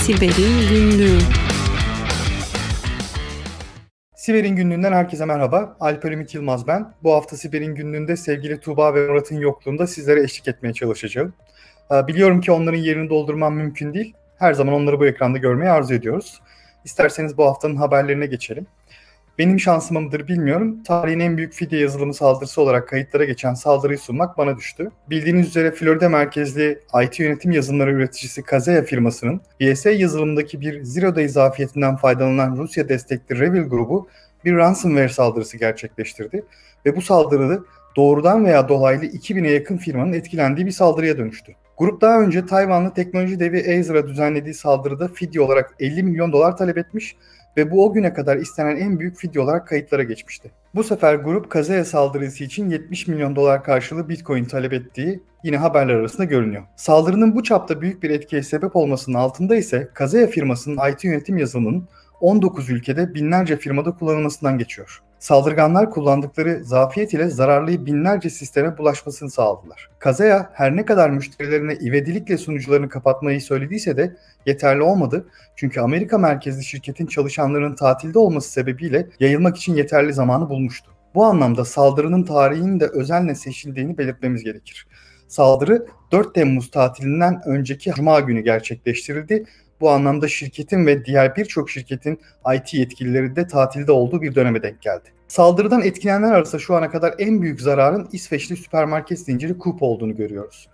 Siber'in Günlüğü Siber'in günlüğünden herkese merhaba. Alper Ümit Yılmaz ben. Bu hafta Siber'in günlüğünde sevgili Tuğba ve Murat'ın yokluğunda sizlere eşlik etmeye çalışacağım. Ee, biliyorum ki onların yerini doldurmam mümkün değil. Her zaman onları bu ekranda görmeyi arzu ediyoruz. İsterseniz bu haftanın haberlerine geçelim. Benim şansıma mıdır bilmiyorum. Tarihin en büyük fidye yazılımı saldırısı olarak kayıtlara geçen saldırıyı sunmak bana düştü. Bildiğiniz üzere Florida merkezli IT yönetim yazılımları üreticisi Kaseya firmasının BSA yazılımındaki bir zero day zafiyetinden faydalanan Rusya destekli Revil grubu bir ransomware saldırısı gerçekleştirdi. Ve bu saldırı doğrudan veya dolaylı 2000'e yakın firmanın etkilendiği bir saldırıya dönüştü. Grup daha önce Tayvanlı teknoloji devi Azer'a düzenlediği saldırıda fidye olarak 50 milyon dolar talep etmiş ve bu o güne kadar istenen en büyük fidye olarak kayıtlara geçmişti. Bu sefer grup Kazeya saldırısı için 70 milyon dolar karşılığı Bitcoin talep ettiği yine haberler arasında görünüyor. Saldırının bu çapta büyük bir etkiye sebep olmasının altında ise Kazeya firmasının IT yönetim yazılımının 19 ülkede binlerce firmada kullanılmasından geçiyor. Saldırganlar kullandıkları zafiyet ile zararlı binlerce sisteme bulaşmasını sağladılar. Kazaya her ne kadar müşterilerine ivedilikle sunucularını kapatmayı söylediyse de yeterli olmadı. Çünkü Amerika merkezli şirketin çalışanlarının tatilde olması sebebiyle yayılmak için yeterli zamanı bulmuştu. Bu anlamda saldırının tarihinin de özenle seçildiğini belirtmemiz gerekir. Saldırı 4 Temmuz tatilinden önceki Cuma günü gerçekleştirildi bu anlamda şirketin ve diğer birçok şirketin IT yetkilileri de tatilde olduğu bir döneme denk geldi. Saldırıdan etkilenenler arasında şu ana kadar en büyük zararın İsveçli süpermarket zinciri Coop olduğunu görüyoruz.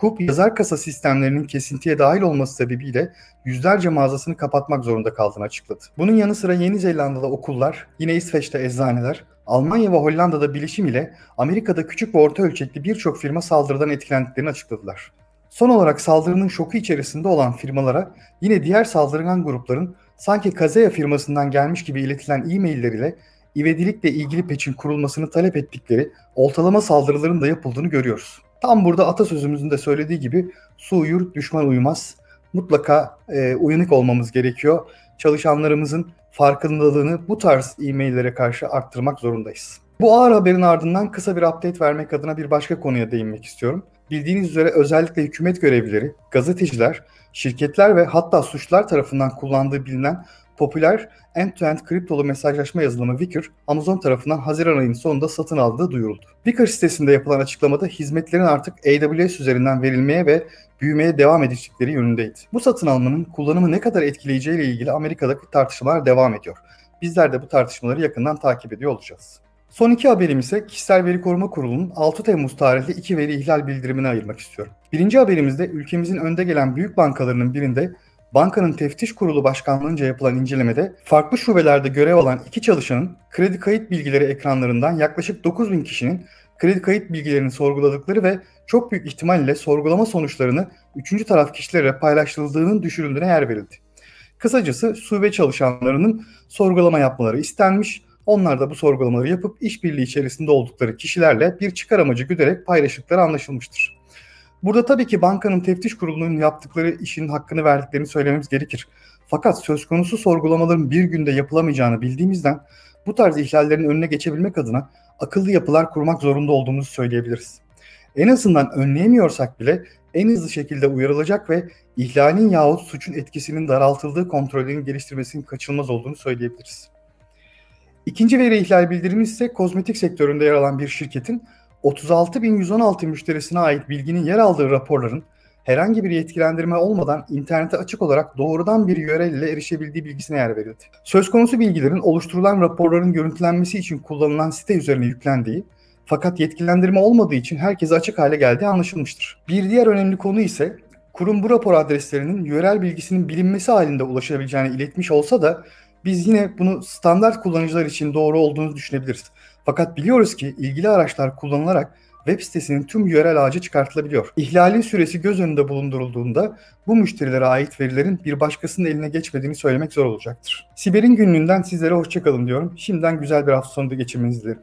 Coop yazar kasa sistemlerinin kesintiye dahil olması sebebiyle yüzlerce mağazasını kapatmak zorunda kaldığını açıkladı. Bunun yanı sıra Yeni Zelanda'da okullar, yine İsveç'te eczaneler, Almanya ve Hollanda'da bilişim ile Amerika'da küçük ve orta ölçekli birçok firma saldırıdan etkilendiklerini açıkladılar. Son olarak saldırının şoku içerisinde olan firmalara yine diğer saldırgan grupların sanki Kazeya firmasından gelmiş gibi iletilen e-mailler ile ivedilikle ilgili peçin kurulmasını talep ettikleri oltalama saldırıların da yapıldığını görüyoruz. Tam burada atasözümüzün de söylediği gibi su uyur düşman uyumaz. Mutlaka e, uyanık olmamız gerekiyor. Çalışanlarımızın farkındalığını bu tarz e-maillere karşı arttırmak zorundayız. Bu ağır haberin ardından kısa bir update vermek adına bir başka konuya değinmek istiyorum. Bildiğiniz üzere özellikle hükümet görevlileri, gazeteciler, şirketler ve hatta suçlular tarafından kullandığı bilinen popüler end-to-end kriptolu mesajlaşma yazılımı Wicker, Amazon tarafından Haziran ayının sonunda satın aldığı duyuruldu. Wicker sitesinde yapılan açıklamada hizmetlerin artık AWS üzerinden verilmeye ve büyümeye devam edecekleri yönündeydi. Bu satın almanın kullanımı ne kadar etkileyeceğiyle ilgili Amerika'daki tartışmalar devam ediyor. Bizler de bu tartışmaları yakından takip ediyor olacağız. Son iki haberim ise Kişisel Veri Koruma Kurulu'nun 6 Temmuz tarihli iki veri ihlal bildirimini ayırmak istiyorum. Birinci haberimizde ülkemizin önde gelen büyük bankalarının birinde bankanın teftiş kurulu başkanlığınca yapılan incelemede farklı şubelerde görev alan iki çalışanın kredi kayıt bilgileri ekranlarından yaklaşık 9000 kişinin kredi kayıt bilgilerini sorguladıkları ve çok büyük ihtimalle sorgulama sonuçlarını üçüncü taraf kişilere paylaşıldığının düşürüldüğüne yer verildi. Kısacası şube çalışanlarının sorgulama yapmaları istenmiş onlar da bu sorgulamaları yapıp işbirliği içerisinde oldukları kişilerle bir çıkar amacı güderek paylaştıkları anlaşılmıştır. Burada tabii ki bankanın teftiş kurulunun yaptıkları işin hakkını verdiklerini söylememiz gerekir. Fakat söz konusu sorgulamaların bir günde yapılamayacağını bildiğimizden bu tarz ihlallerin önüne geçebilmek adına akıllı yapılar kurmak zorunda olduğumuzu söyleyebiliriz. En azından önleyemiyorsak bile en hızlı şekilde uyarılacak ve ihlalin yahut suçun etkisinin daraltıldığı kontrollerin geliştirmesinin kaçınılmaz olduğunu söyleyebiliriz. İkinci veri ihlal bildirimi ise kozmetik sektöründe yer alan bir şirketin 36.116 müşterisine ait bilginin yer aldığı raporların herhangi bir yetkilendirme olmadan internete açık olarak doğrudan bir URL ile erişebildiği bilgisine yer verildi. Söz konusu bilgilerin oluşturulan raporların görüntülenmesi için kullanılan site üzerine yüklendiği fakat yetkilendirme olmadığı için herkese açık hale geldiği anlaşılmıştır. Bir diğer önemli konu ise kurum bu rapor adreslerinin URL bilgisinin bilinmesi halinde ulaşabileceğini iletmiş olsa da biz yine bunu standart kullanıcılar için doğru olduğunu düşünebiliriz. Fakat biliyoruz ki ilgili araçlar kullanılarak web sitesinin tüm URL ağacı çıkartılabiliyor. İhlalin süresi göz önünde bulundurulduğunda bu müşterilere ait verilerin bir başkasının eline geçmediğini söylemek zor olacaktır. Siber'in günlüğünden sizlere hoşçakalın diyorum. Şimdiden güzel bir hafta sonu geçirmenizi dilerim.